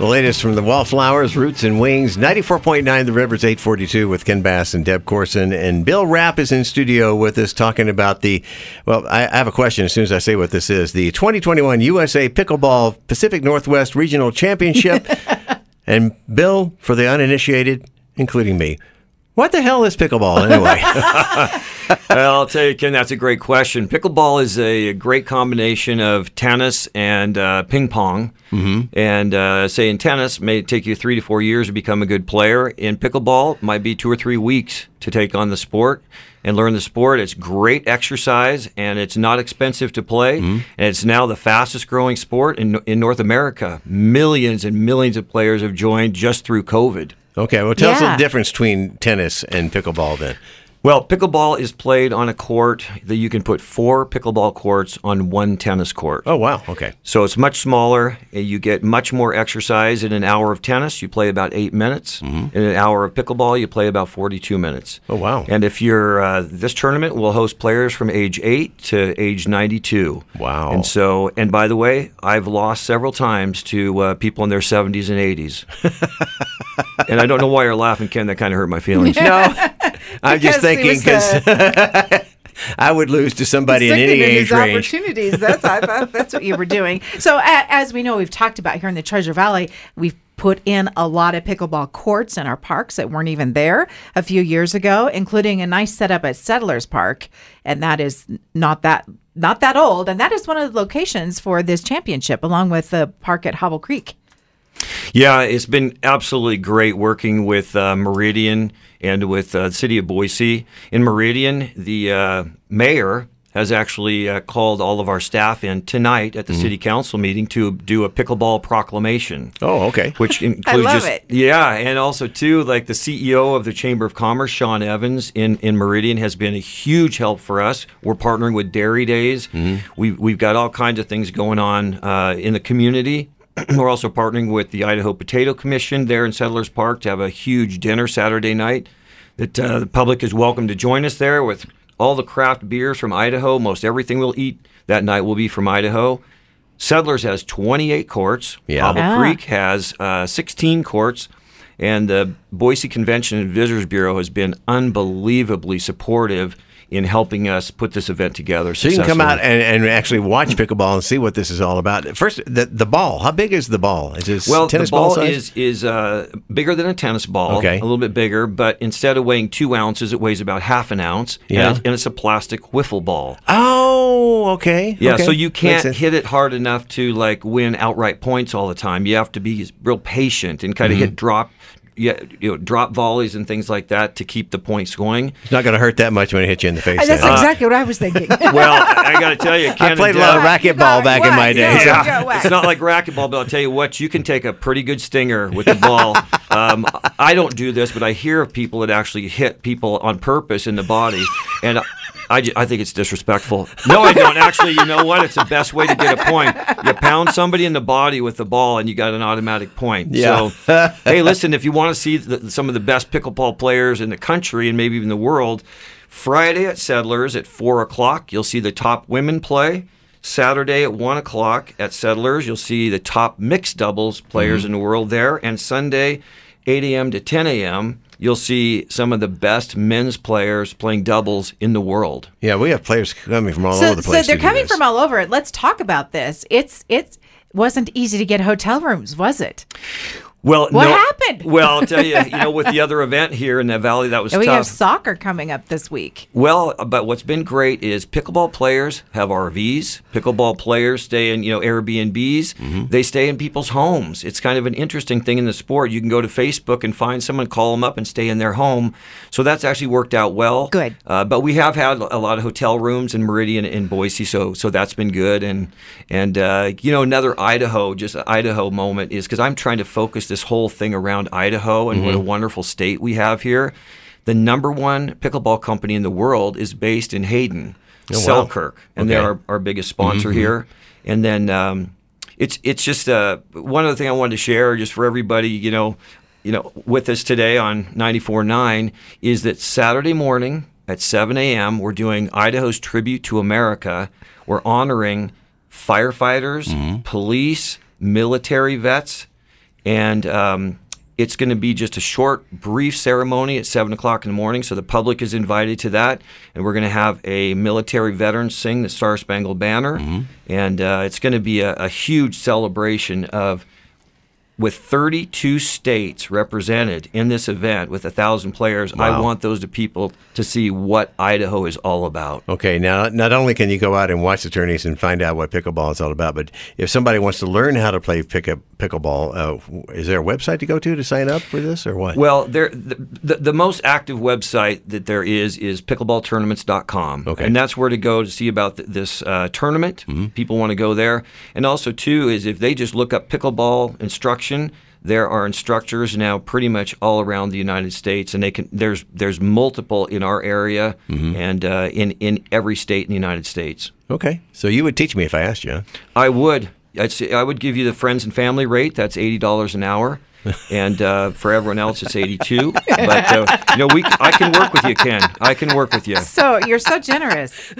The latest from the Wallflowers, Roots and Wings, 94.9 The Rivers 842 with Ken Bass and Deb Corson. And Bill Rapp is in studio with us talking about the, well, I, I have a question as soon as I say what this is the 2021 USA Pickleball Pacific Northwest Regional Championship. and Bill, for the uninitiated, including me, what the hell is pickleball anyway? well, I'll tell you, Ken, that's a great question. Pickleball is a great combination of tennis and uh, ping pong. Mm-hmm. And uh, say in tennis, may take you three to four years to become a good player. In pickleball, might be two or three weeks to take on the sport and learn the sport. It's great exercise and it's not expensive to play. Mm-hmm. And it's now the fastest growing sport in, in North America. Millions and millions of players have joined just through COVID. Okay, well, tell yeah. us the difference between tennis and pickleball then. Well, pickleball is played on a court that you can put four pickleball courts on one tennis court. Oh, wow. Okay. So it's much smaller. You get much more exercise. In an hour of tennis, you play about eight minutes. Mm-hmm. In an hour of pickleball, you play about 42 minutes. Oh, wow. And if you're, uh, this tournament will host players from age eight to age 92. Wow. And so, and by the way, I've lost several times to uh, people in their 70s and 80s. and I don't know why you're laughing, Ken. That kind of hurt my feelings. no. I'm just thinking because I would lose to somebody in any age range. Opportunities. That's I thought that's what you were doing. So as we know, we've talked about here in the Treasure Valley, we've put in a lot of pickleball courts in our parks that weren't even there a few years ago, including a nice setup at Settlers Park, and that is not that not that old, and that is one of the locations for this championship, along with the park at Hobble Creek. Yeah, it's been absolutely great working with uh, Meridian and with uh, the city of Boise. In Meridian, the uh, mayor has actually uh, called all of our staff in tonight at the mm-hmm. city council meeting to do a pickleball proclamation. Oh, okay. Which includes I love just it. yeah, and also too like the CEO of the Chamber of Commerce, Sean Evans in in Meridian has been a huge help for us. We're partnering with Dairy Days. Mm-hmm. We've we've got all kinds of things going on uh, in the community We're also partnering with the Idaho Potato Commission there in Settlers Park to have a huge dinner Saturday night. That uh, the public is welcome to join us there with all the craft beers from Idaho. Most everything we'll eat that night will be from Idaho. Settlers has 28 courts. Yeah. Hobble ah. Creek has uh, 16 courts. And the Boise Convention and Visitors Bureau has been unbelievably supportive in helping us put this event together. So you can come out and, and actually watch pickleball and see what this is all about. First, the, the ball. How big is the ball? Is it well, tennis the ball, ball is is uh, bigger than a tennis ball. Okay. a little bit bigger, but instead of weighing two ounces, it weighs about half an ounce. Yeah, and, and it's a plastic wiffle ball. Oh, okay. Yeah, okay. so you can't hit it hard enough to like win outright points all the time. You have to be real patient and kind of mm-hmm. hit drop you know, drop volleys and things like that to keep the points going. It's not going to hurt that much when it hits you in the face. That's then. exactly uh, what I was thinking. well, I got to tell you, I played a lot of racquetball back in my day. Yeah. yeah. It's not like racquetball, but I'll tell you what, you can take a pretty good stinger with the ball. Um, I don't do this, but I hear of people that actually hit people on purpose in the body, and I, I think it's disrespectful. No, I don't. Actually, you know what? It's the best way to get a point. You pound somebody in the body with the ball, and you got an automatic point. Yeah. So, hey, listen, if you want to see the, some of the best pickleball players in the country and maybe even the world, Friday at Settlers at 4 o'clock, you'll see the top women play. Saturday at 1 o'clock at Settlers, you'll see the top mixed doubles players mm-hmm. in the world there. And Sunday, 8 a.m. to 10 a.m., you'll see some of the best men's players playing doubles in the world. Yeah, we have players coming from all so, over the place. So they're coming from all over. Let's talk about this. It's it's wasn't easy to get hotel rooms, was it? Well, what no, happened? well, I'll tell you, you know, with the other event here in the valley, that was and we tough. have soccer coming up this week. Well, but what's been great is pickleball players have RVs. Pickleball players stay in, you know, Airbnbs. Mm-hmm. They stay in people's homes. It's kind of an interesting thing in the sport. You can go to Facebook and find someone, call them up, and stay in their home. So that's actually worked out well. Good. Uh, but we have had a lot of hotel rooms in Meridian and Boise, so so that's been good. And and uh, you know, another Idaho, just Idaho moment is because I'm trying to focus this whole thing around around Idaho and mm-hmm. what a mm-hmm. wonderful state we have here. The number one pickleball company in the world is based in Hayden, oh, Selkirk, wow. and okay. they're our, our, biggest sponsor mm-hmm. here. And then um, it's it's just uh, one other thing I wanted to share, just for everybody, you know, you know, with us today on 94.9 is that Saturday morning at 7 a.m. we're doing Idaho's tribute to America. We're honoring firefighters, mm-hmm. police, military vets and um, it's going to be just a short, brief ceremony at seven o'clock in the morning. So the public is invited to that, and we're going to have a military veteran sing the Star Spangled Banner, and uh, it's going to be a, a huge celebration of with 32 states represented in this event with a thousand players, I want those to people to see what Idaho is all about. Okay, now not only can you go out and watch the tourneys and find out what pickleball is all about, but if somebody wants to learn how to play pick pickleball, uh, is there a website to go to to sign up for this or what? Well, there the, the, the most active website that there is is pickleballtournaments.com. Okay. And that's where to go to see about th- this uh, tournament. People want to go there. And also, too, is if they just look up pickleball instruction, there are instructors now pretty much all around the United States, and they can. There's there's multiple in our area and uh, in in every state in the United States. okay, so you would teach me if I asked you. huh? I would. I'd say, I would give you the friends and family rate. That's eighty dollars an hour, and uh, for everyone else, it's eighty-two. But uh, you know, we I can work with you, Ken. I can work with you. So you're so generous.